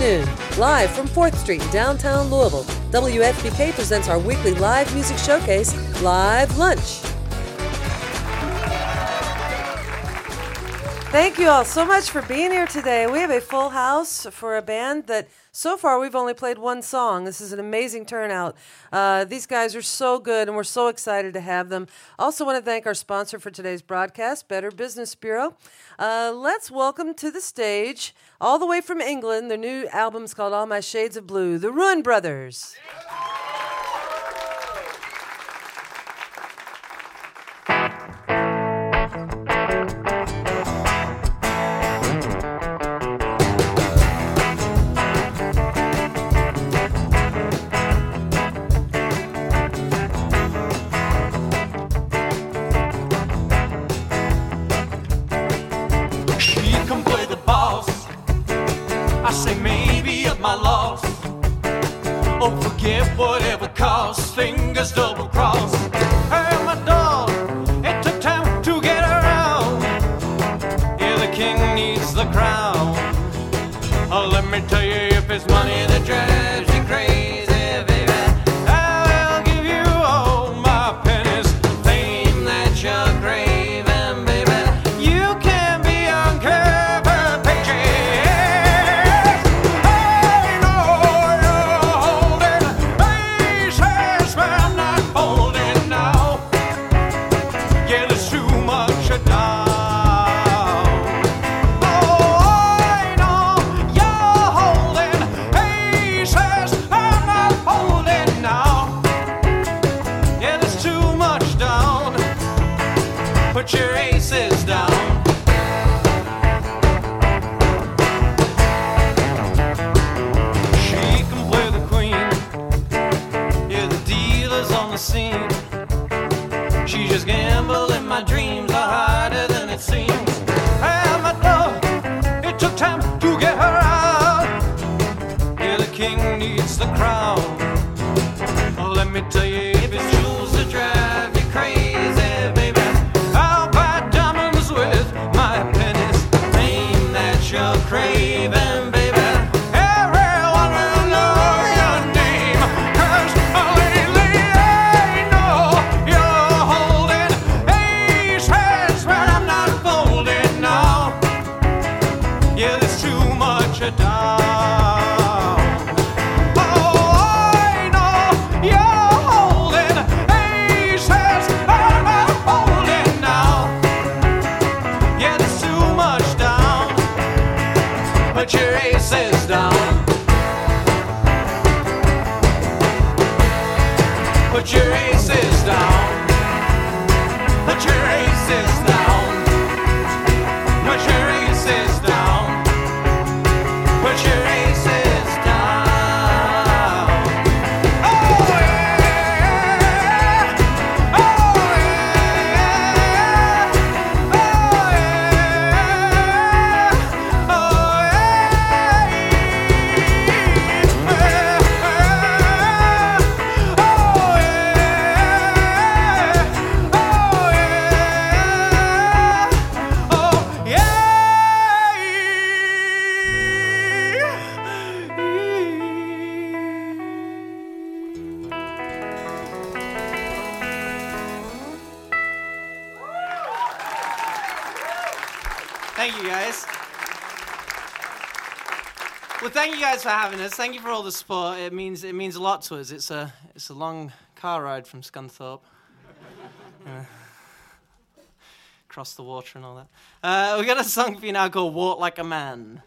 afternoon, live from 4th Street in downtown Louisville. WFPK presents our weekly live music showcase, Live Lunch. Thank you all so much for being here today. We have a full house for a band that so far we've only played one song. This is an amazing turnout. Uh, these guys are so good, and we're so excited to have them. Also, want to thank our sponsor for today's broadcast, Better Business Bureau. Uh, let's welcome to the stage, all the way from England, their new album's called All My Shades of Blue, the Ruen Brothers. She my loss. Oh, forget whatever costs. Fingers double cross. Hey, my dog. Put your aces down. Put your aces down. Having us. Thank you for all the support. It means it means a lot to us. It's a it's a long car ride from Scunthorpe. Across the water and all that. Uh, we got a song for you now called "Walk Like a Man."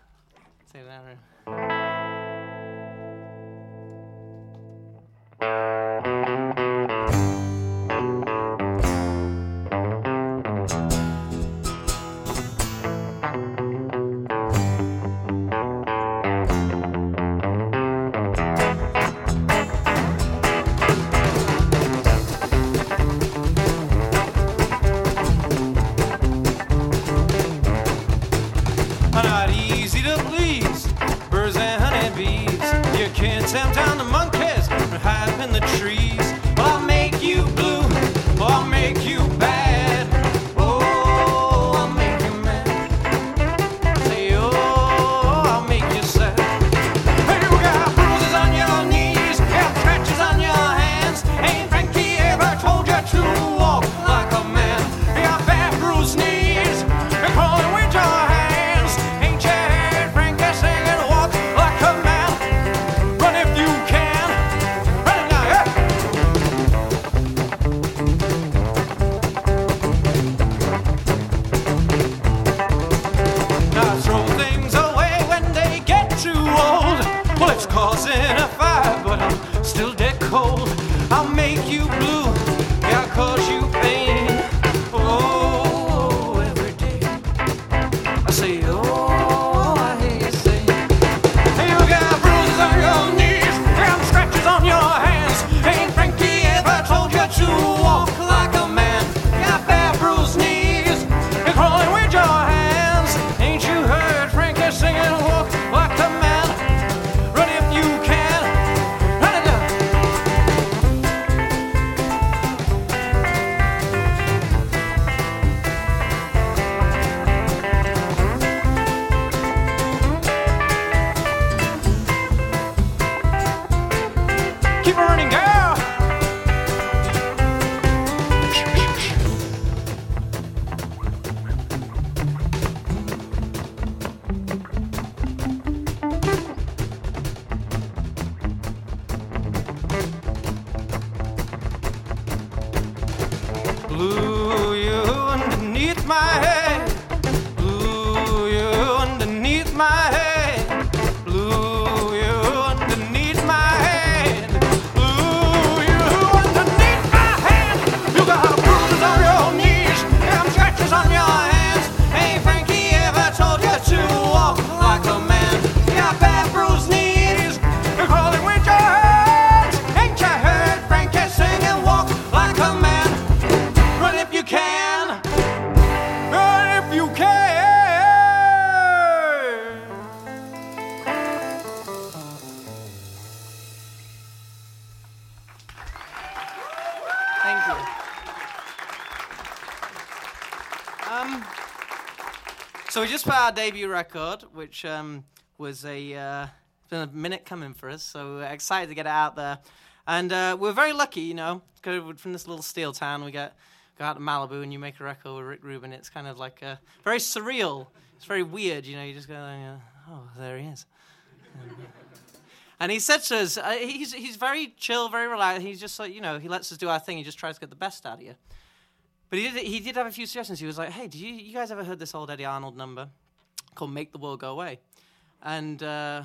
That. You our debut record, which um, was a uh, been a minute coming for us. So we're excited to get it out there, and uh, we're very lucky, you know, from this little steel town. We get go out to Malibu and you make a record with Rick Rubin. It's kind of like uh, very surreal. It's very weird, you know. You just go, uh, oh, there he is. And he said to us, uh, he's, he's very chill, very relaxed. He's just like, you know, he lets us do our thing. He just tries to get the best out of you. But he did, he did have a few suggestions. He was like, hey, do you, you guys ever heard this old Eddy Arnold number called Make the World Go Away? And uh,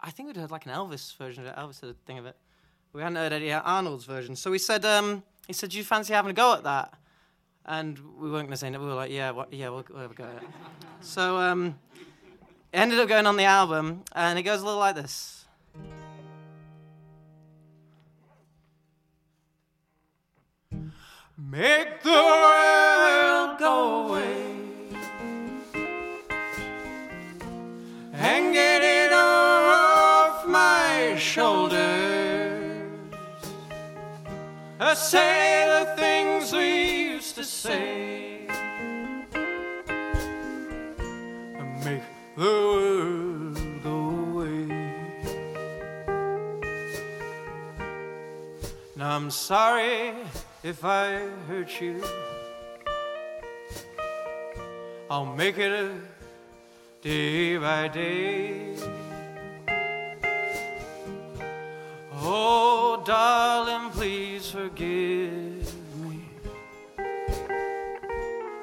I think we'd heard like an Elvis version of it. Elvis did a thing of it. We hadn't heard Eddy Arnold's version. So we said, um, he said, do you fancy having a go at that? And we weren't going to say no. We were like, yeah, what, yeah, we'll, we'll have a go at it. so um, it ended up going on the album, and it goes a little like this. Make the world go away and get it off my shoulders. I say the things we used to say and make the world go away. Now I'm sorry if I hurt you. I'll make it a day by day. Oh, darling, please forgive me.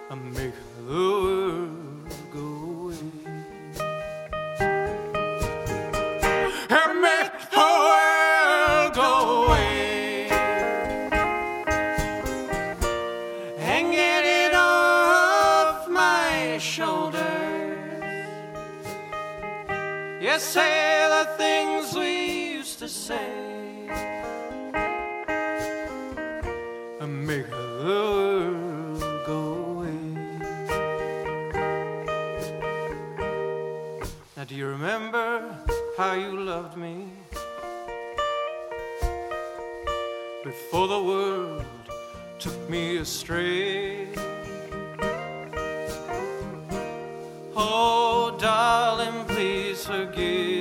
I make the Yes, say the things we used to say. And make the world go away. Now, do you remember how you loved me? Before the world took me astray. Forgive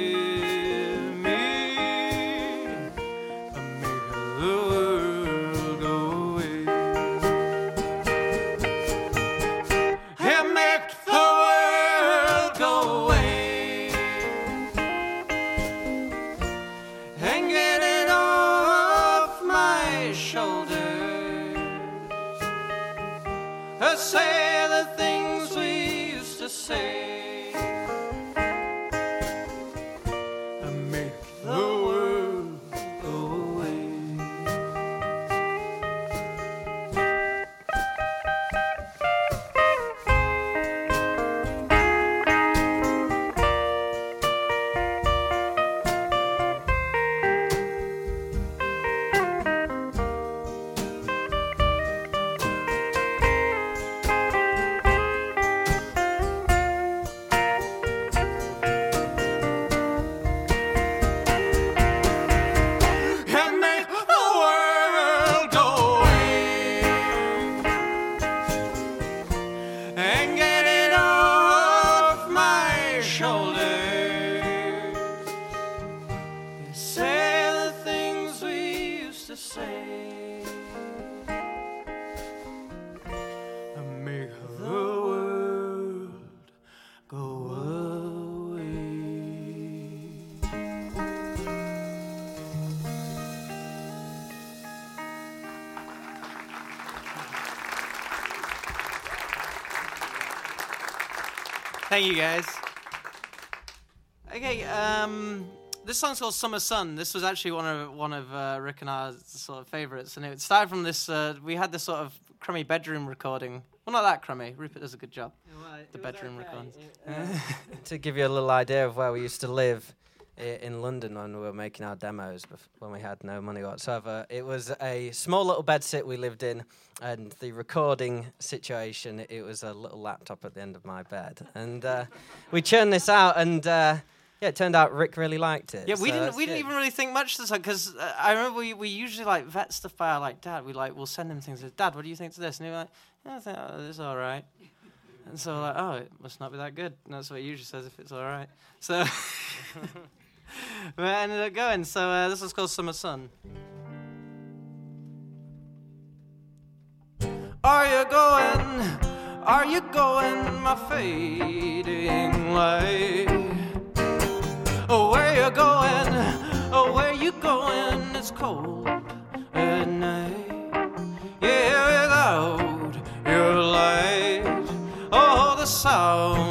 Thank you, guys. Okay, um, this song's called "Summer Sun." This was actually one of one of uh, Rick and I's sort of favorites, and it started from this. Uh, we had this sort of crummy bedroom recording. Well, not that crummy. Rupert does a good job. The bedroom recordings. to give you a little idea of where we used to live i- in London when we were making our demos, bef- when we had no money whatsoever, it was a small little bedsit we lived in, and the recording situation, it was a little laptop at the end of my bed, and uh, we churned this out, and uh, yeah, it turned out Rick really liked it. Yeah, we so didn't we didn't even really think much this time because uh, I remember we, we usually like vet stuff by our like dad. We like we'll send him things. Like, dad, what do you think to this? And he's like, yeah, I think oh, this is all right. And so like, oh, it must not be that good. And that's what he usually says if it's all right. So we ended up going. So uh, this is called Summer Sun. Are you going? Are you going, my fading light? Oh, where you going? Oh, where you going? It's cold at night. Yeah, without your light. Oh, the sound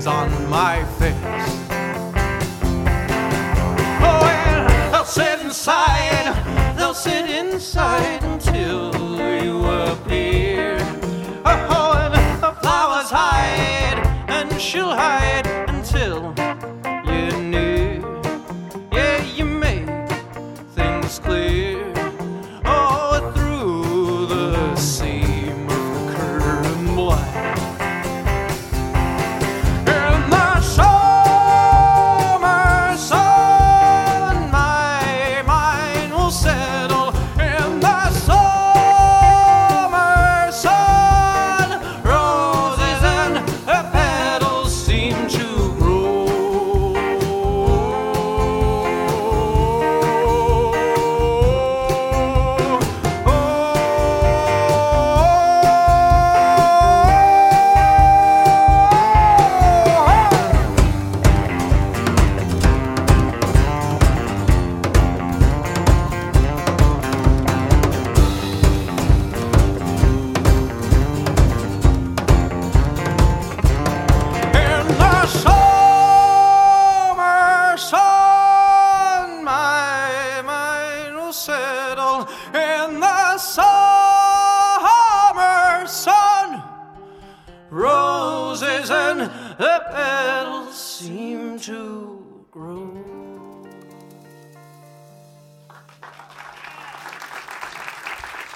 is on my face. Oh, and they'll sit inside, they'll sit inside until you appear. Oh, and the flowers hide, and she'll hide until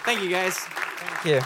Thank you, guys. Thank you.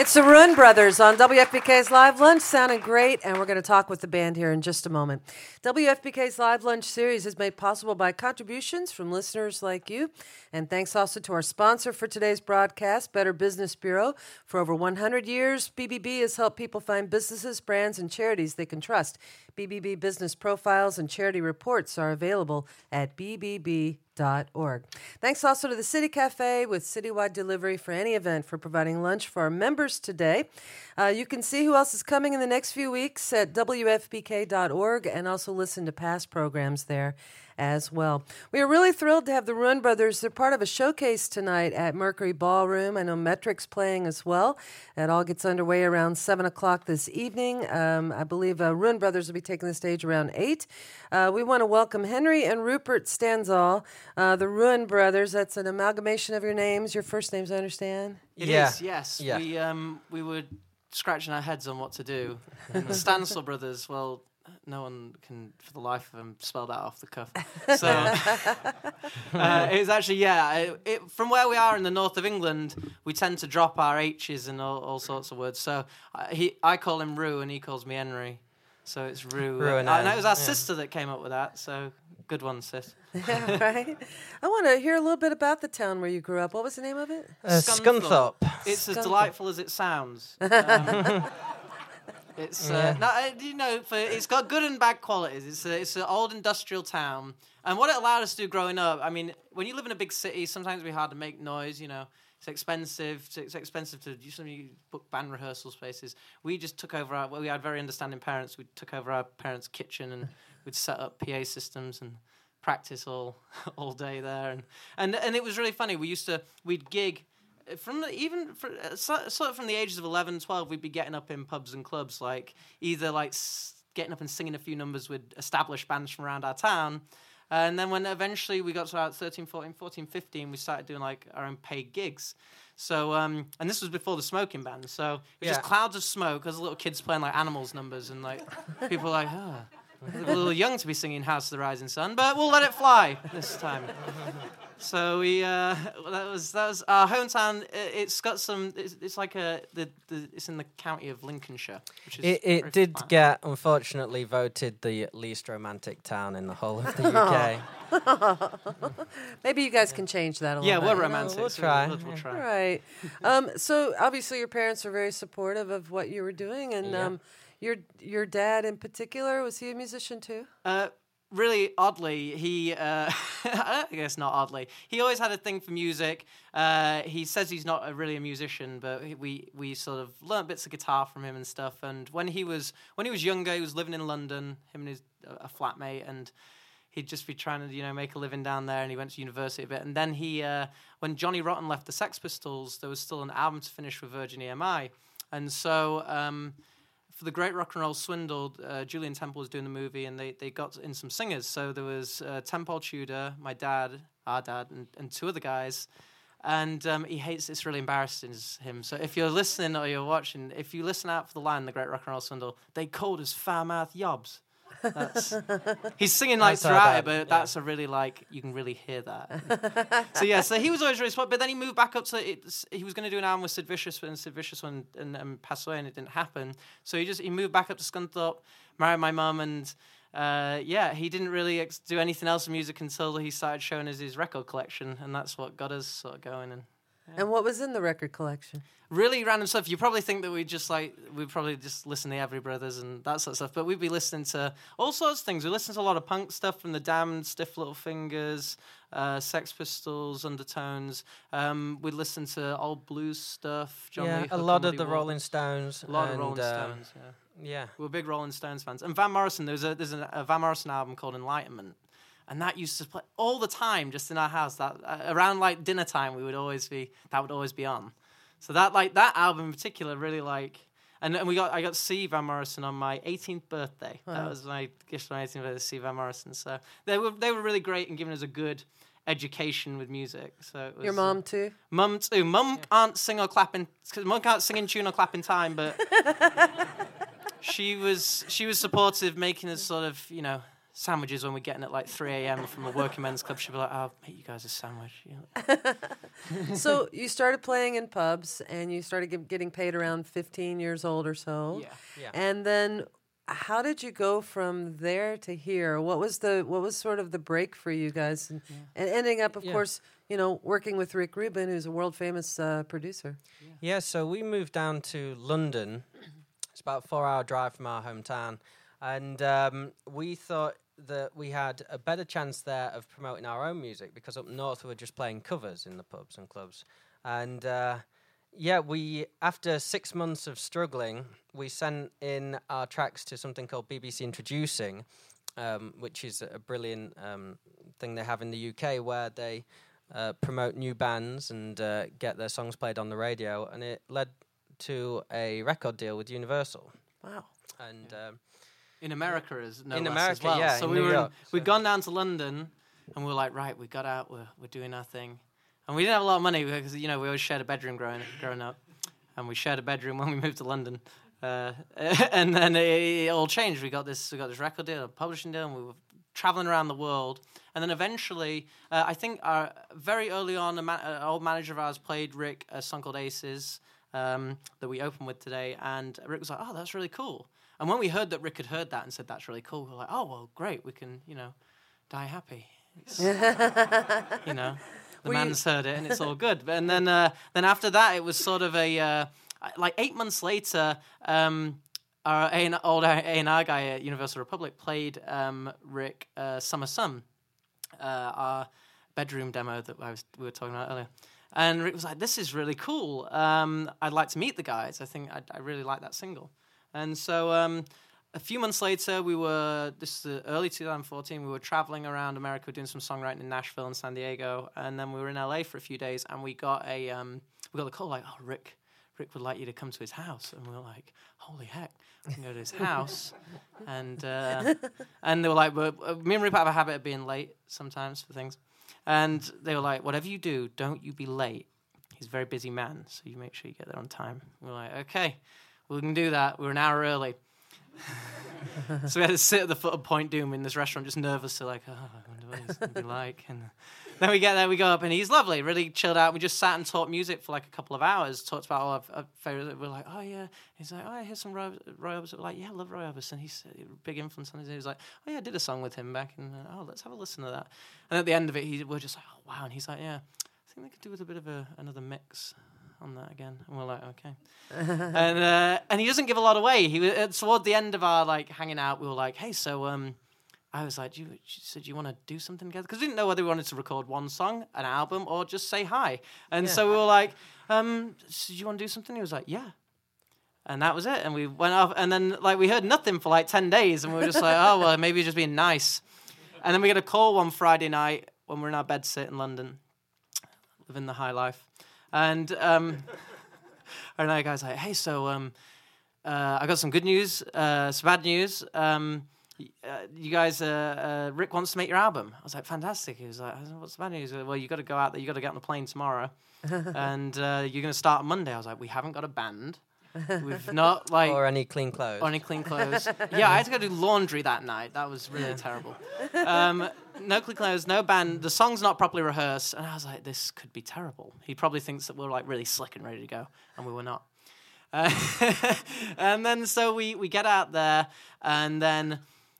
It's the Ruen Brothers on WFPK's Live Lunch, sounding great, and we're going to talk with the band here in just a moment. WFPK's Live Lunch series is made possible by contributions from listeners like you, and thanks also to our sponsor for today's broadcast, Better Business Bureau. For over 100 years, BBB has helped people find businesses, brands, and charities they can trust. BBB business profiles and charity reports are available at bbb.org. Thanks also to the City Cafe with citywide delivery for any event for providing lunch for our members today. Uh, you can see who else is coming in the next few weeks at WFPK.org and also listen to past programs there as well. We are really thrilled to have the Ruen Brothers. They're part of a showcase tonight at Mercury Ballroom. I know Metric's playing as well. It all gets underway around 7 o'clock this evening. Um, I believe uh, Ruen Brothers will be taking the stage around 8. Uh, we want to welcome Henry and Rupert Stansall, uh, the Ruen Brothers. That's an amalgamation of your names, your first names, I understand. It Yeah. is, yes. Yeah. We um we were scratching our heads on what to do. And the Stansall brothers, well, no one can for the life of them spell that off the cuff. So uh, it was actually yeah. It, it, from where we are in the north of England, we tend to drop our H's and all, all sorts of words. So uh, he I call him Rue and he calls me Henry. So it's Rue. Rue and Uh, and it was our yeah. sister that came up with that. So good one, sis. Yeah, right. I want to hear a little bit about the town where you grew up. What was the name of it? Uh, Scunthorpe. Scunthorpe. It's as delightful as it sounds. Um, it's uh, Yeah. no, uh, you know, for, it's got good and bad qualities. It's a, it's an old industrial town, and what it allowed us to do growing up. I mean, when you live in a big city, sometimes it's hard to make noise. You know, it's expensive. It's expensive to usually book band rehearsal spaces. We just took over our. Well, we had very understanding parents. We took over our parents' kitchen and we'd set up PA systems and practice all all day there and and and it was really funny we used to we'd gig uh, from the, even for, uh, so- sort of from the ages of 11 12 we'd be getting up in pubs and clubs like either like s- getting up and singing a few numbers with established bands from around our town. And then when eventually we got to about 13 14 14 15 we started doing like our own paid gigs. So um and this was before the smoking ban so it was just clouds of smoke as little kids playing like animals numbers and like people were like oh little young to be singing House of the Rising Sun, but we'll let it fly this time. So we uh, that was that was our hometown. i- It's got some. It's, it's like a the, the it's in the county of Lincolnshire, which is It, it did fun. get, unfortunately, voted the least romantic town in the whole of the UK. Maybe you guys can change that a little yeah, bit. we're you know? romantic. we'll so try, We'll, we'll yeah. try. Right. Um, so obviously your parents were very supportive of what you were doing, and Yeah. um, your your dad in particular was he a musician too? Uh, really oddly, he, uh, I guess not oddly, he always had a thing for music. Uh, he says he's not a, really a musician, but we, we sort of learnt bits of guitar from him and stuff. And when he was when he was younger, he was living in London, him and his a flatmate, and he'd just be trying to you know make a living down there. And he went to university a bit. And then he, uh, when Johnny Rotten left the Sex Pistols, there was still an album to finish with Virgin EMI, and so. Um, for the Great Rock and Roll Swindle, uh, Julian Temple was doing the movie, and they, they got in some singers. So there was uh, Tenpole Tudor, my dad, our dad, and, and two other guys. And um, he hates it's really embarrassing him. So if you're listening or you're watching, if you listen out for the line, the Great Rock and Roll Swindle, they called us foul mouth yobs. That's, he's singing like throughout it, but yeah. that's a really like you can really hear that. so yeah, so he was always really smart. But then he moved back up to it's, he was going to do an album with Sid Vicious, and Sid Vicious went and, and passed away, and it didn't happen. So he just he moved back up to Scunthorpe, married my mum, and uh, yeah, he didn't really ex- do anything else in music until he started showing us his record collection, and that's what got us sort of going. And And what was in the record collection? really random stuff. You probably think that we just like we probably just listen to Everly Brothers and that sort of stuff, but we'd be listening to all sorts of things. We listen to a lot of punk stuff from the Damned, Stiff Little Fingers, uh, Sex Pistols, Undertones. Um, we listen to old blues stuff. John yeah, Lee a lot of the Waters. Rolling Stones. A lot of Rolling um, Stones. Yeah. Yeah. we're big Rolling Stones fans. And Van Morrison, there was a there's a, a Van Morrison album called Enlightenment, and that used to play all the time, just in our house. That uh, around like dinner time, we would always be that would always be on. So that like that album in particular really like. And, and we got I got see Van Morrison on my 18th birthday. That was my gift for my 18th birthday see Van Morrison. So they were they were really great in giving us a good education with music. So it was, Your mom too. Mum too. Mum can't sing or clap in. Mum can't sing in tune or clap in time, but she was she was supportive, making us sort of you know sandwiches when we're getting at like 3 a.m. from the working men's club. She'd be like, "I'll make you guys a sandwich." You know? so you started playing in pubs, and you started get, getting paid around 15 years old or so. Yeah. Yeah. And then, how did you go from there to here? What was the what was sort of the break for you guys, and, and ending up, of Yeah. course, you know, working with Rick Rubin, who's a world famous uh, producer. Yeah, so we moved down to London. It's about a four hour drive from our hometown. And um, we thought that we had a better chance there of promoting our own music because up north we were just playing covers in the pubs and clubs. And uh, yeah, we, after six months of struggling, we sent in our tracks to something called BBC Introducing. um, which is a brilliant um, thing they have in the UK where they uh, promote new bands and uh, get their songs played on the radio, and it led to a record deal with Universal. Wow. And um, in America as no In less America, as well. yeah, So in we New were York, we'd so- gone down to London, and we were like, right, we got out, we're we're doing our thing, and we didn't have a lot of money because you know we always shared a bedroom growing growing up, and we shared a bedroom when we moved to London, uh, and then it, it all changed. We got this we got this record deal, a publishing deal, and we were traveling around the world. And then eventually, uh, I think our, very early on, a ma- an old manager of ours played Rick a song called Aces um, that we opened with today. And Rick was like, oh, that's really cool. And when we heard that Rick had heard that and said, that's really cool, we were like, oh, well, great. We can, you know, die happy. You know, the Were you- man's heard it and it's all good. And then, uh, then after that, it was sort of a, uh, like eight months later, um, our A&, old A&R guy at Universal Republic played um, Rick uh, Summer Sun, uh, our bedroom demo that I was, we were talking about earlier. And Rick was like, "This is really cool. Um, I'd like to meet the guys. I think I'd, I really like that single." And so um, a few months later, we were this is early 2014. We were traveling around America, doing some songwriting in Nashville and San Diego, and then we were in LA for a few days. And we got a um, we got the call like, "Oh, Rick, Rick would like you to come to his house," and we were like, "Holy heck!" We can go to his house, and uh, and they were like, well, uh, "Me and Rupert have a habit of being late sometimes for things," and they were like, "Whatever you do, don't you be late." He's a very busy man, so you make sure you get there on time. We we're like, "Okay, we can do that." We're an hour early. so we had to sit at the foot of Point Dume in this restaurant, just nervous, nervously, like, oh, I wonder what it's going to be like. And then we get there, we go up, and he's lovely, really chilled out. We just sat and talked music for like a couple of hours, talked about all our, our favorite. We're like, oh yeah. He's like, oh, I hear some Roy, Roy Orbison. We're like, yeah, I love Roy Orbison. He's a big influence on his. He was like, oh yeah, I did a song with him back, and uh, oh, let's have a listen to that. And at the end of it, he, we're just like, oh wow, and he's like, yeah, I think they could do with a bit of a, another mix on that again. And we're like, okay. and uh, and he doesn't give a lot away. He was uh, toward the end of our like hanging out. We were like, hey, so um, I was like, do you, she said, do you want to do something together? Because we didn't know whether we wanted to record one song, an album, or just say hi. And so we were like, um, so do you want to do something? He was like, yeah. And that was it. And we went off. And then like we heard nothing for like ten days, and we were just like, oh well, maybe just being nice. And then we get a call one Friday night when we're in our bed sit in London, living the high life. And um, and our guy's like, hey, so um, uh, I got some good news, uh, some bad news. Um, uh, you guys, uh, uh, Rick wants to make your album. I was like, fantastic. He was like, what's the bad news? Well, you got to go out there. You got to get on the plane tomorrow, and uh, you're going to start on Monday. I was like, we haven't got a band. We've not like or any clean clothes. or any clean clothes. yeah, I had to go do laundry that night. That was really terrible. Um, no clean clothes, no band. The song's not properly rehearsed, and I was like, this could be terrible. He probably thinks that we're like really slick and ready to go, and we were not. Uh, and then so we we get out there, and then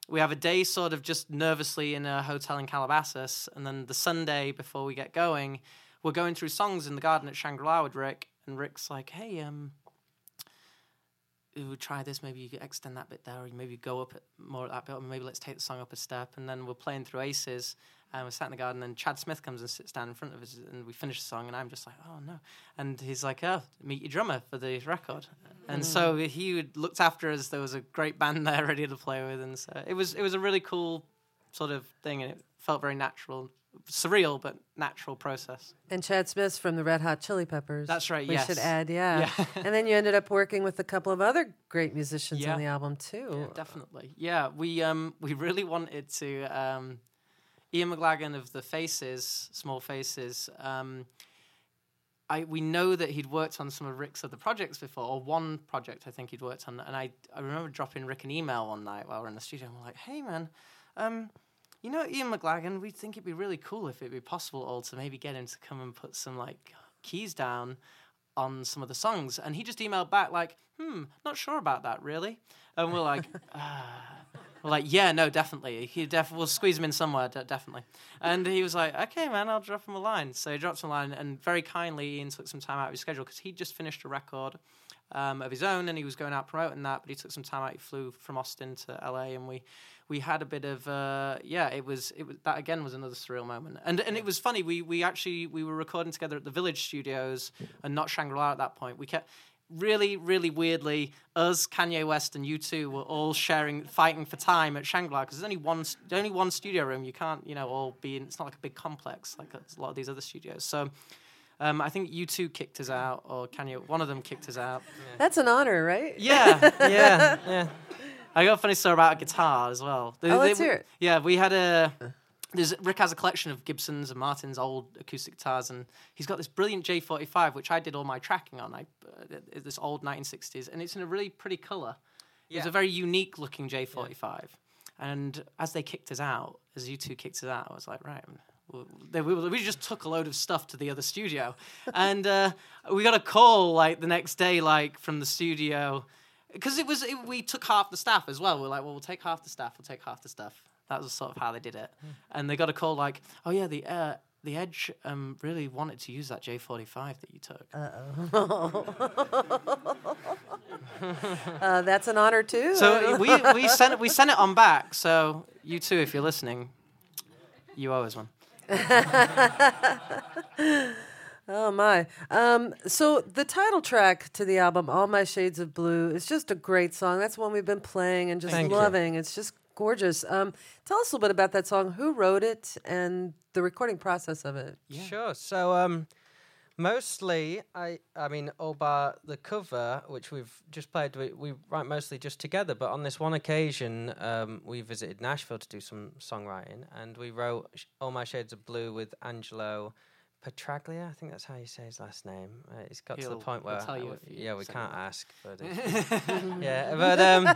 we have a day sort of just nervously in a hotel in Calabasas, and then the Sunday before we get going, we're going through songs in the garden at Shangri La with Rick, and Rick's like, hey, um ooh, try this, maybe you could extend that bit there, or maybe go up more at that bit, or maybe let's take the song up a step. And then we're playing through Aces, and we're sat in the garden, and Chad Smith comes and sits down in front of us, and we finish the song, and I'm just like, oh no. And he's like, oh, meet your drummer for the record. And so he looked after us. There was a great band there ready to play with, and so it was it was a really cool sort of thing, and it felt very natural, surreal but natural process. And Chad Smith's from the Red Hot Chili Peppers. That's right, We yes. should add, yeah. Yeah. and then you ended up working with a couple of other great musicians Yeah. on the album too. Yeah, definitely. Yeah, we um we really wanted to um Ian McLagan of the Faces, Small Faces. Um, I we know that he'd worked on some of Rick's other projects before, or one project I think he'd worked on, and I I remember dropping Rick an email one night while we we're in the studio, and we're like, hey man, um. You know, Ian McLagan, we think it'd be really cool if it'd be possible all to maybe get him to come and put some like keys down on some of the songs. And he just emailed back like, hmm, not sure about that really. And we're like, ah. We're like, yeah, no, definitely. He def- we'll squeeze him in somewhere, de- definitely. And he was like, okay, man, I'll drop him a line. So he dropped him a line, and very kindly, Ian took some time out of his schedule because he'd just finished a record um, of his own, and he was going out promoting that. But he took some time out. He flew from Austin to LA, and we we had a bit of uh, yeah. It was it was that again was another surreal moment, and and it was funny. We we actually we were recording together at the Village Studios and not Shangri La at that point. We kept really, really weirdly, us, Kanye West, and U2 were all sharing, fighting for time at Shangri-La because there's only one, only one studio room. You can't, you know, all be in. It's not like a big complex like a lot of these other studios. So. Um, I think U2 kicked us out, or Kanye, one of them kicked us out. That's an honor, right? Yeah, yeah, yeah. I got a funny story about a guitar as well. They- Oh, let's they- hear it. Yeah, we had a. There's Rick has a collection of Gibsons and Martin's old acoustic guitars, and he's got this brilliant J45, which I did all my tracking on. I uh, this old 1960s, and it's in a really pretty color. It's a very unique looking J45. And as they kicked us out, as U2 kicked us out, I was like, right. we, we just took a load of stuff to the other studio, and uh, we got a call like the next day, like from the studio, because it was it, we took half the staff as well. We're like, well, we'll take half the staff, we'll take half the stuff. That was sort of how they did it, and they got a call like, oh yeah, the uh, the Edge um, really wanted to use that J45 that you took. Uh, that's an honor too. So we we sent it we sent it on back. So U2, if you're listening, you owe us one. Oh my! Um, so the title track to the album, "All My Shades of Blue," is just a great song. That's one we've been playing and just Thank you. loving. It's just gorgeous. Um, tell us a little bit about that song. Who wrote it and the recording process of it? Sure. So, um, mostly, I, I mean, all bar the cover, which we've just played, we, we write mostly just together. But on this one occasion, um, we visited Nashville to do some songwriting, and we wrote "All My Shades of Blue" with Angelo Petraglia. I think that's how you say his last name. Uh, it's got to He'll- the point where tell you if you yeah, we can't that. ask, but yeah, but um,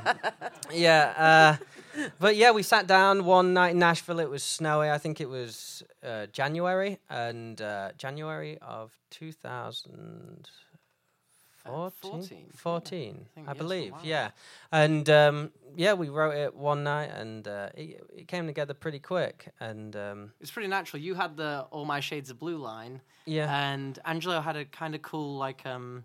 yeah, uh, but yeah, we sat down one night in Nashville. It was snowy. I think it was uh, January and uh, January of 2014. Uh, 14, 14, I I yes, believe. Yeah, and um, yeah, we wrote it one night, and uh, it, it came together pretty quick. And um, It's pretty natural. You had the All My Shades of Blue line, yeah, and Angelo had a kind of cool like um,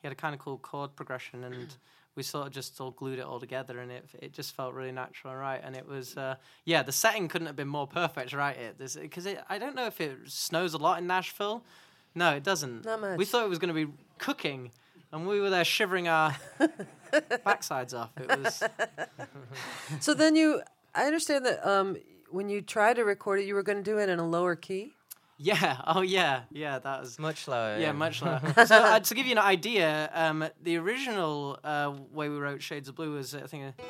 he had a kind of cool chord progression, and we sort of just all glued it all together, and it it just felt really natural and right. And it was uh, yeah, the setting couldn't have been more perfect, right? It because it, I don't know if it snows a lot in Nashville. No, it doesn't. Not much. We thought it was going to be cooking, and we were there shivering our backsides off. It was So then you, I understand that um, when you tried to record it, you were going to do it in a lower key. yeah, oh yeah, yeah. That was much lower. Yeah, much lower. so uh, to give you an idea, um, the original uh, way we wrote Shades of Blue was I think. Uh,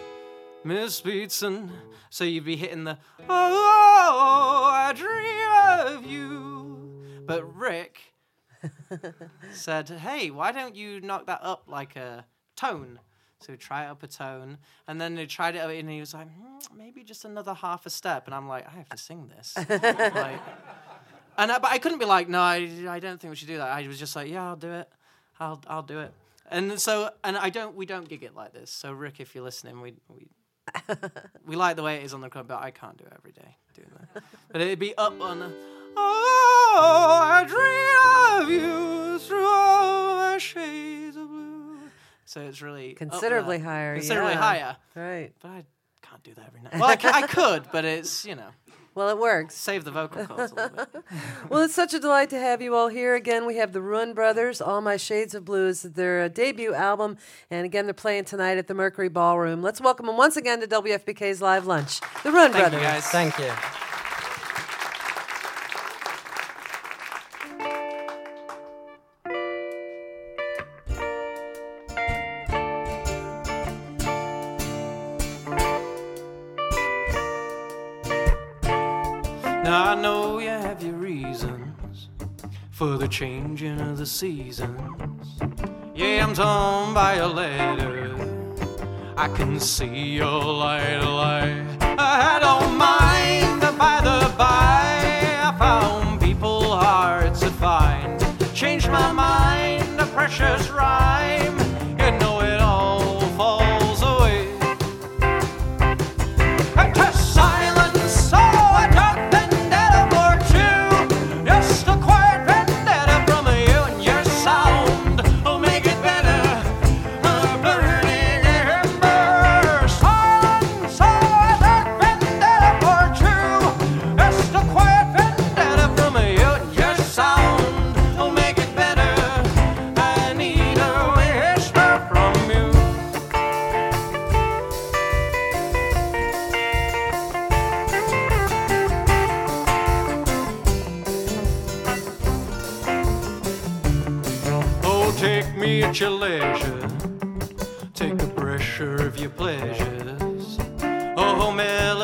Miss Beatson, so you'd be hitting the Oh, I dream of you. But Rick said, Hey, why don't you knock that up like a tone? So we try it up a tone, and then they tried it, and he was like, "Hmm, maybe just another half a step. And I'm like, I have to sing this. like, and I, but I couldn't be like, no, I, I don't think we should do that. I was just like, yeah, I'll do it. I'll I'll do it. And so and I don't we don't gig it like this. So Rick, if you're listening, we we we like the way it is on the club, but I can't do it every day doing that. But it'd be up on. A, oh, I dream of you through all my shades of blue. So it's really up Considerably higher, Considerably yeah. higher. Right. But I can't do that every night. Well, I, could, but it's you know Well, it works. save the vocal cords a little bit. Well, it's such a delight to have you all here again. We have the Ruen Brothers, All My Shades of Blue is their uh, debut album. And again, they're playing tonight at the Mercury Ballroom. Let's welcome them once again to WFPK's Live Lunch. The Ruen Thank Brothers. you guys. Thank you. Changing of the seasons. Yeah, I'm torn by a letter. I can see your light, light. I don't mind the by the by. I found people hard to find. Changed my mind, a precious rhyme.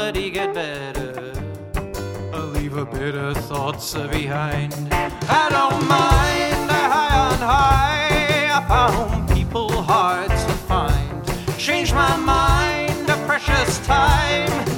Melody, get better. I'll leave a bit of thoughts behind. I don't mind the high on high. I found people hard to find. Change my mind, a precious time.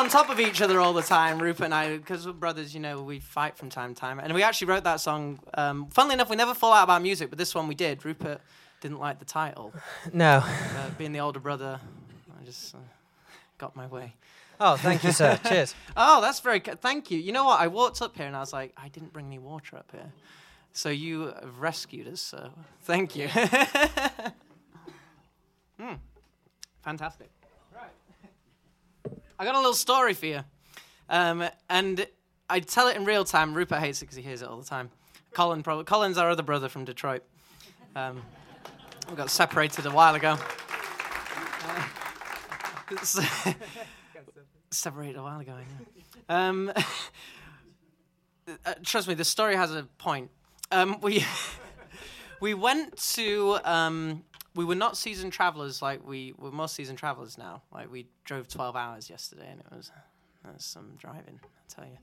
On top of each other all the time, Rupert and I, because we're brothers, you know, we fight from time to time. And we actually wrote that song. Um, funnily enough, we never fall out about music, but this one we did. Rupert didn't like the title. No. Uh, being the older brother, I just uh, got my way. Oh, thank you, sir. Cheers. Oh, that's very. Ca- thank you. You know what? I walked up here and I was like, I didn't bring any water up here, so you have rescued us. So thank you. Hmm. Fantastic. I got a little story for you, um, and I tell it in real time. Rupert hates it because he hears it all the time. Colin, probably. Colin's our other brother from Detroit. Um, we got separated a while ago. Uh, separated a while ago. I. Um, uh, trust me, the story has a point. Um, we we went to um, we were not season travelers like we were more season travelers now. Like we drove twelve hours yesterday, and it was that's some driving, I tell you.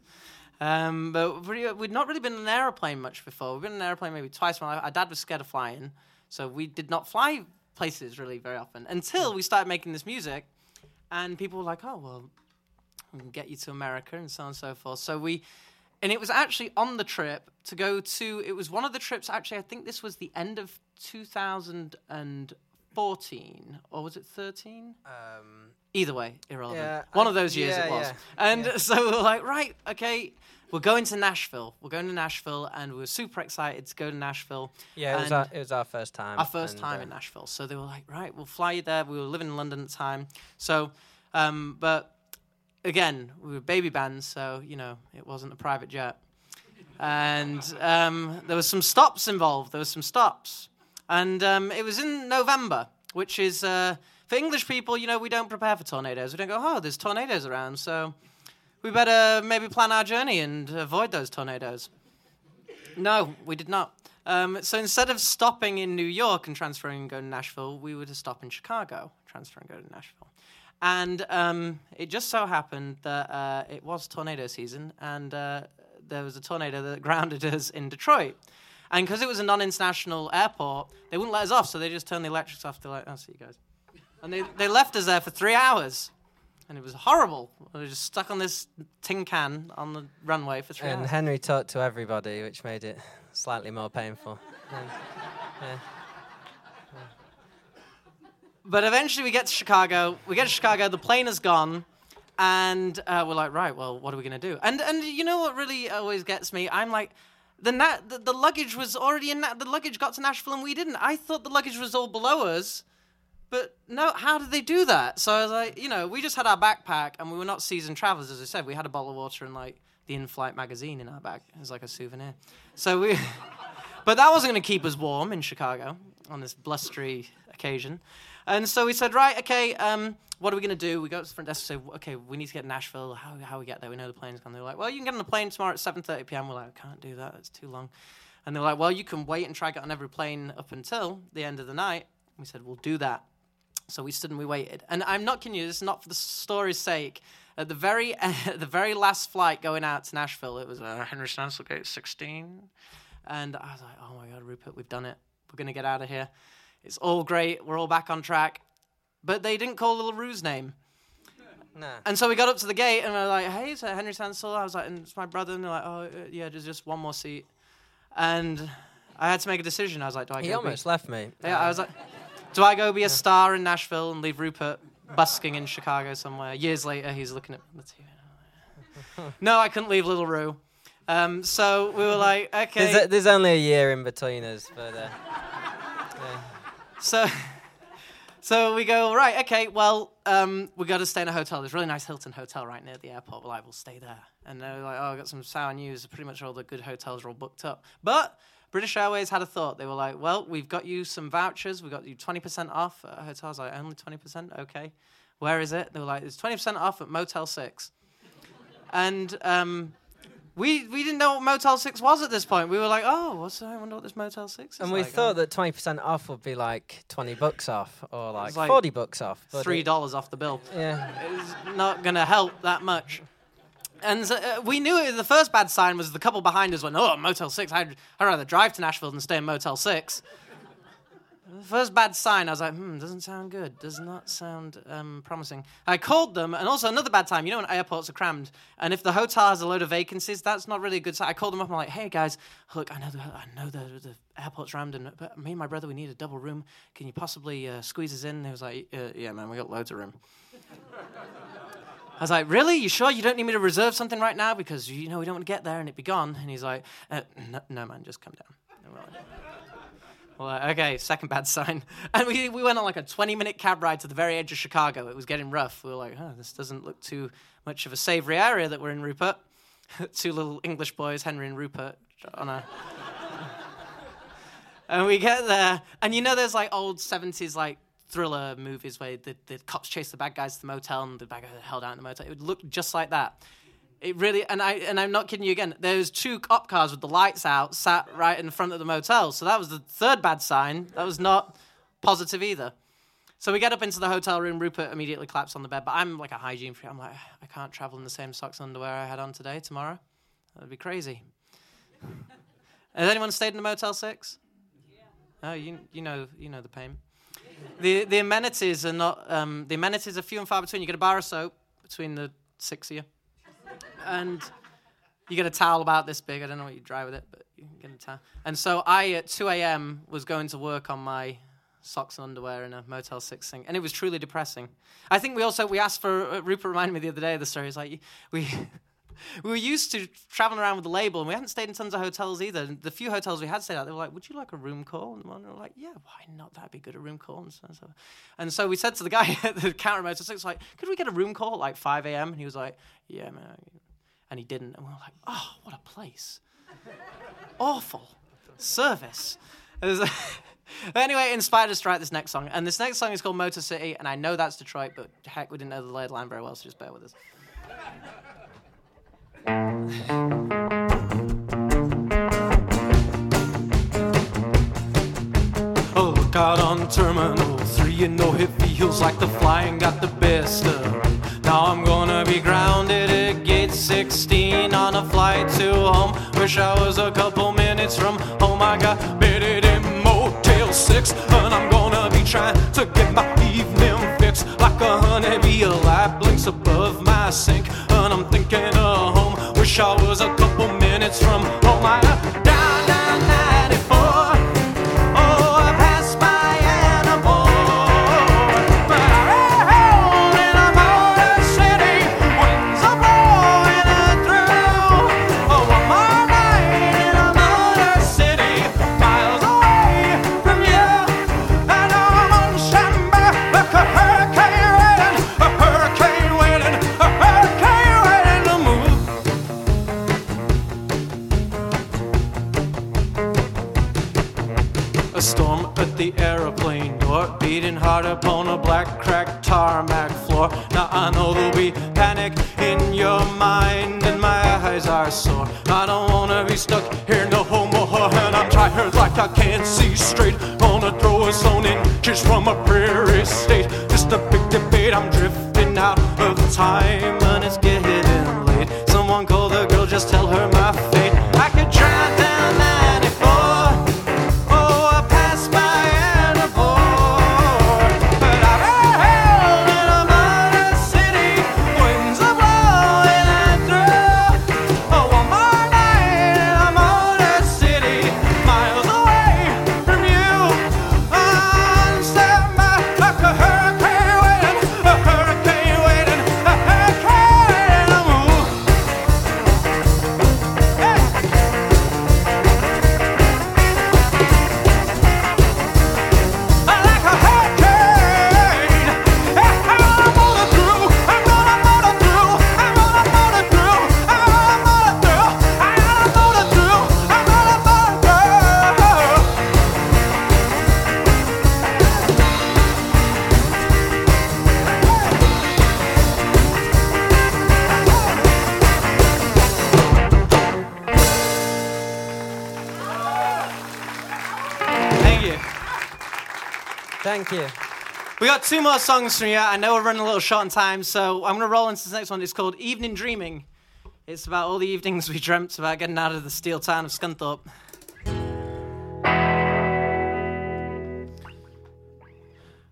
Um, but we, we'd not really been in an aeroplane much before. We've been in an aeroplane maybe twice. My dad was scared of flying, so we did not fly places really very often until we started making this music, and people were like, "Oh well, we can get you to America and so on and so forth. So we, and it was actually on the trip to go to. It was one of the trips. Actually, I think this was the end of 2014, or was it 13? Um, Either way, irrelevant. Yeah, one I- of those years yeah, it was. yeah, And so we were like, right, okay, we're going to Nashville. We're going to Nashville, and we were super excited to go to Nashville. yeah, it was, And- our, it was our first time. our first and, time uh, in Nashville. So they were like, right, we'll fly you there. We were living in London at the time. So, um, but again, we were baby bands, so, you know, it wasn't a private jet. And um, there was some stops involved. There were some stops. And um, it was in November, which is, uh, for English people, you know, we don't prepare for tornadoes. We don't go, oh, there's tornadoes around, so we better maybe plan our journey and avoid those tornadoes. No, we did not. Um, so instead of stopping in New York and transferring and going to Nashville, we were to stop in Chicago, transfer and go to Nashville. And um, it just so happened that uh, it was tornado season, and uh, there was a tornado that grounded us in Detroit. And because it was a non-international airport, they wouldn't let us off, so they just turned the electrics off. They're like, "I'll see you guys," and they they left us there for three hours, and it was horrible. We were just stuck on this tin can on the runway for three And hours. Henry talked to everybody, which made it slightly more painful. But eventually we get to Chicago. We get to Chicago. The plane is gone, and uh, we're like, right, well, what are we gonna do? And and you know what really always gets me? I'm like, the na- the, the luggage was already in. Na- the luggage got to Nashville and we didn't. I thought the luggage was all below us, but no. How did they do that? So I was like, you know, we just had our backpack and we were not seasoned travelers, as I said. We had a bottle of water and like the in-flight magazine in our bag. as like a souvenir. So we. But that wasn't going to keep us warm in Chicago on this blustery occasion. And so we said, right, okay, um, what are we going to do? We go to the front desk and say, okay, we need to get to Nashville. How, how we get there? We know the plane's gone. They were like, well, you can get on the plane tomorrow at 7.30 p.m. We're like, I can't do that. It's too long. And they're like, well, you can wait and try get on every plane up until the end of the night. We said, we'll do that. So we stood and we waited. And I'm not kidding you, this is not for the story's sake. At the very at the very last flight going out to Nashville, it was uh, Henry Stansall Gate 16. And I was like, oh my God, Rupert, we've done it. We're going to get out of here. It's all great. We're all back on track. But they didn't call LaRue's name. No. And so we got up to the gate and we are like, hey, it's uh, Henry Stansall. I was like, and it's my brother. And they're like, oh, uh, yeah, there's just one more seat. And I had to make a decision. I was like, do I He go be- almost left me. Yeah, I was like, do I go be a star in Nashville and leave Rupert busking in Chicago somewhere? Years later, he's looking at the TV. No, I couldn't leave Little Rue. Um, so we were like, okay. There's, a, there's only a year in between us, but uh, So, so we go right. Okay, well, um, we got to stay in a hotel. There's a really nice Hilton hotel right near the airport. We're like, we'll stay there. And they're like, oh, I got some sour news. Pretty much all the good hotels are all booked up. But British Airways had a thought. They were like, well, we've got you some vouchers. We got you 20% off at hotels. Like, only 20%? Okay. Where is it? They were like, it's 20% off at Motel Six. And um, we we didn't know what Motel Six was at this point. We were like, oh, what's I wonder what this Motel Six is. and we like. thought that 20% off would be like 20 bucks off or like, like 40 bucks off. Three dollars off the bill. Yeah. It's not gonna help that much. And so, uh, we knew it. The first bad sign was the couple behind us went, "Oh, Motel 6. I'd, I'd rather drive to Nashville than stay in Motel 6. First bad sign, I was like, "Hmm, doesn't sound good. Does not sound um, promising." I called them, and also another bad time. You know, when airports are crammed, and if the hotel has a load of vacancies, that's not really a good sign. I called them up. and I'm like, "Hey guys, look, I know the, I know the, the airport's rammed, and but me and my brother, we need a double room. Can you possibly uh, squeeze us in?" And he was like, uh, "Yeah, man, we got loads of room." I was like, really? You sure you don't need me to reserve something right now because you know we don't want to get there and it be gone? And he's like, uh, no, no, man, just come down. Well, uh, okay, second bad sign. And we, we went on like a 20 minute cab ride to the very edge of Chicago. It was getting rough. We were like, oh, this doesn't look too much of a savory area that we're in, Rupert. Two little English boys, Henry and Rupert, on a. and we get there, and you know, there's like old 70s like thriller movies where the, the cops chase the bad guys to the motel and the bad guys are held out in the motel. It would look just like that. It really, and I and I'm not kidding you again. There's two cop cars with the lights out, sat right in front of the motel. So that was the third bad sign. That was not positive either. So we get up into the hotel room. Rupert immediately claps on the bed, but I'm like a hygiene freak. I'm like, I can't travel in the same socks and underwear I had on today, tomorrow. That'd be crazy. Has anyone stayed in a Motel Six? Oh, you you know you know the pain. The the amenities are not um, the amenities are few and far between. You get a bar of soap between the six of you, and you get a towel about this big. I don't know what you dry with it, but you get a towel. And so I at 2 a.m. was going to work on my socks and underwear in a Motel Six thing, and it was truly depressing. I think we also we asked for uh, Rupert reminded me the other day of the story. He's like we. We were used to traveling around with the label, and we hadn't stayed in tons of hotels either. And the few hotels we had stayed at, they were like, "Would you like a room call?" And we were like, "Yeah, why not? That'd be good, a room call." And so, so. and so we said to the guy at the counter Motel Six, like, "Could we get a room call at like 5 a.m.?" And he was like, "Yeah, man," and he didn't. And we were like, "Oh, what a place! Awful service." Anyway, inspired us to write this next song, and this next song is called Motor City, and I know that's Detroit, but heck, we didn't know the the land very well, so just bear with us. Oh, look out on Terminal 3, you know it feels like the flying got the best of. Now I'm gonna be grounded at gate 16 on a flight to home. Wish I was a couple minutes from home. I got bedded in Motel 6, and I'm gonna be trying to get my evening fix. Like a honeybee, a light blinks above my sink, I was a couple minutes from hard upon a black cracked tarmac floor. Now I know there'll be panic in your mind, and my eyes are sore. I don't wanna be stuck here no more, and I'm tired like I can't see straight. Gonna throw a us on inches from a prairie state. Just a big debate, I'm drifting out of time, two more songs from you. I know we're running a little short on time, so I'm going to roll into this next one. It's called Evening Dreaming. It's about all the evenings we dreamt about getting out of the steel town of Scunthorpe.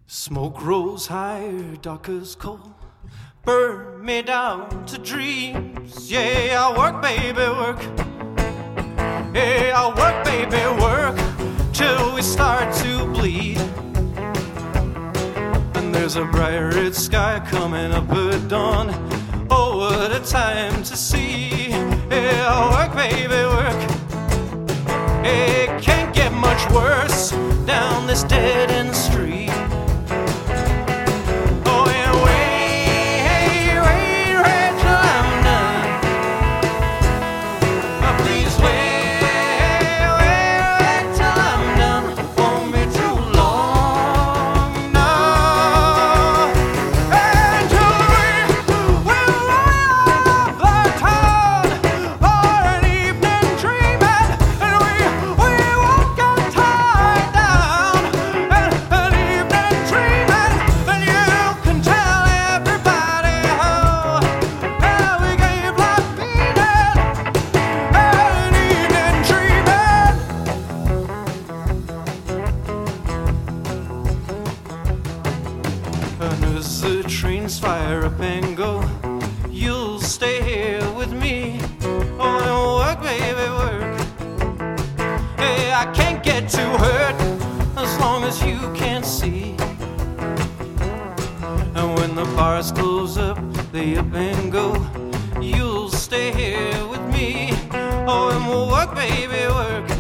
Smoke rolls higher, dark as coal. Burn me down to dreams. Yeah, I work, baby, work. Yeah, I work, baby, work. Till we start to bleed. There's a bright red sky coming up at dawn. Oh, what a time to see. Yeah, work, baby, work. It can't get much worse down this dead end work, baby, work.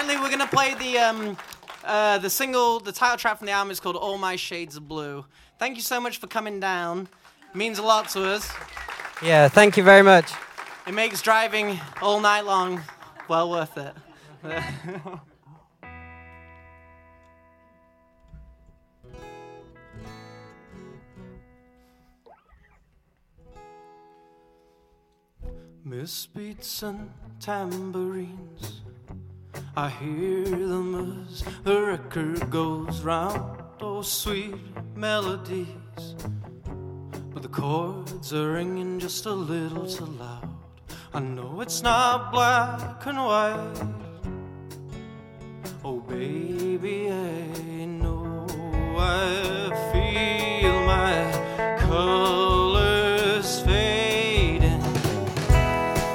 Finally, we're gonna play the um, uh, the single, the title track from the album is called "All My Shades of Blue." Thank you so much for coming down. It means a lot to us. Yeah, thank you very much. It makes driving all night long well worth it. Miss beats and tambourines. I hear them as the record goes round. Oh, sweet melodies. But the chords are ringing just a little too loud. I know it's not black and white. Oh, baby, I know I feel my colors fading.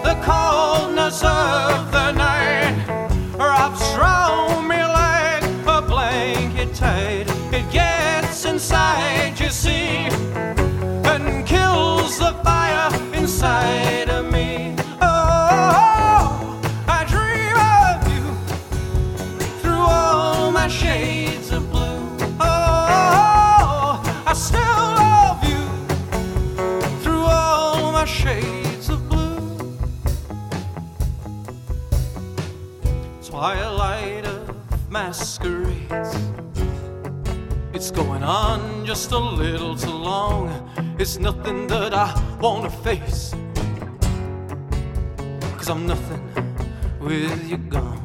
The coldness of the night inside, you see and kills the fire inside of me. Oh, I dream of you through all my shades of blue. Oh, I still love you through all my shades of blue. Twilight of masquerades. It It's going on just a little too long. It's nothing that I wanna face. Cause I'm nothing with you gone.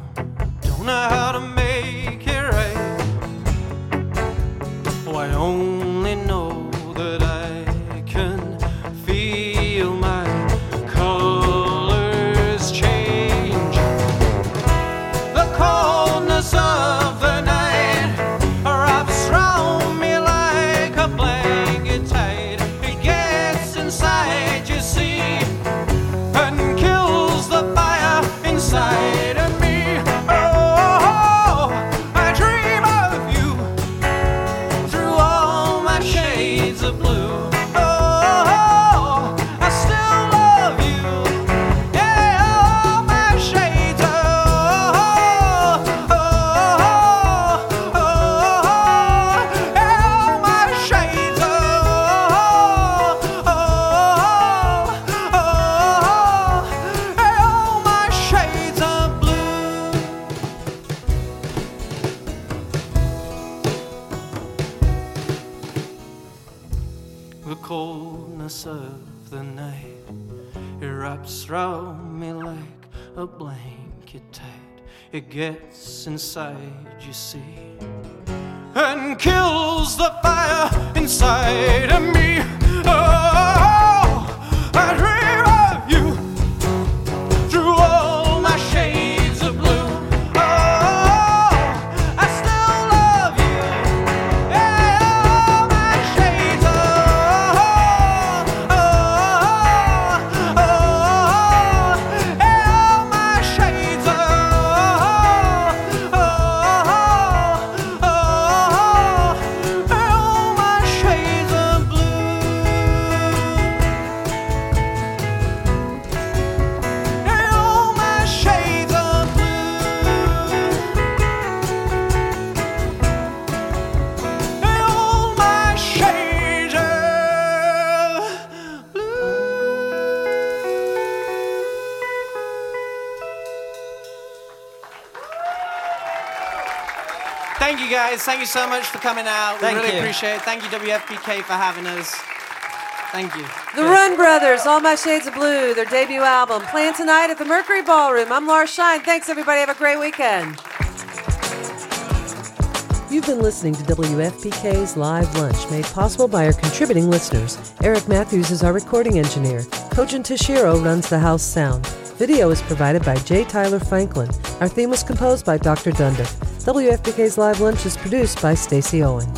Don't know how to make it right. Oh, blanket tight it gets inside you see and kills the fire inside of me. Oh guys. Thank you so much for coming out. We really you. appreciate it. Thank you, WFPK, for having us. Thank you. The Ruen Brothers, All My Shades of Blue, their debut album, playing tonight at the Mercury Ballroom. I'm Laura Shine. Thanks, everybody. Have a great weekend. You've been listening to WFPK's Live Lunch, made possible by our contributing listeners. Eric Matthews is our recording engineer. Kojin Toshiro runs the house sound. Video is provided by J. Tyler Franklin. Our theme was composed by Dr. Dundick. WFPK's Live Lunch is produced by Stacey Owen.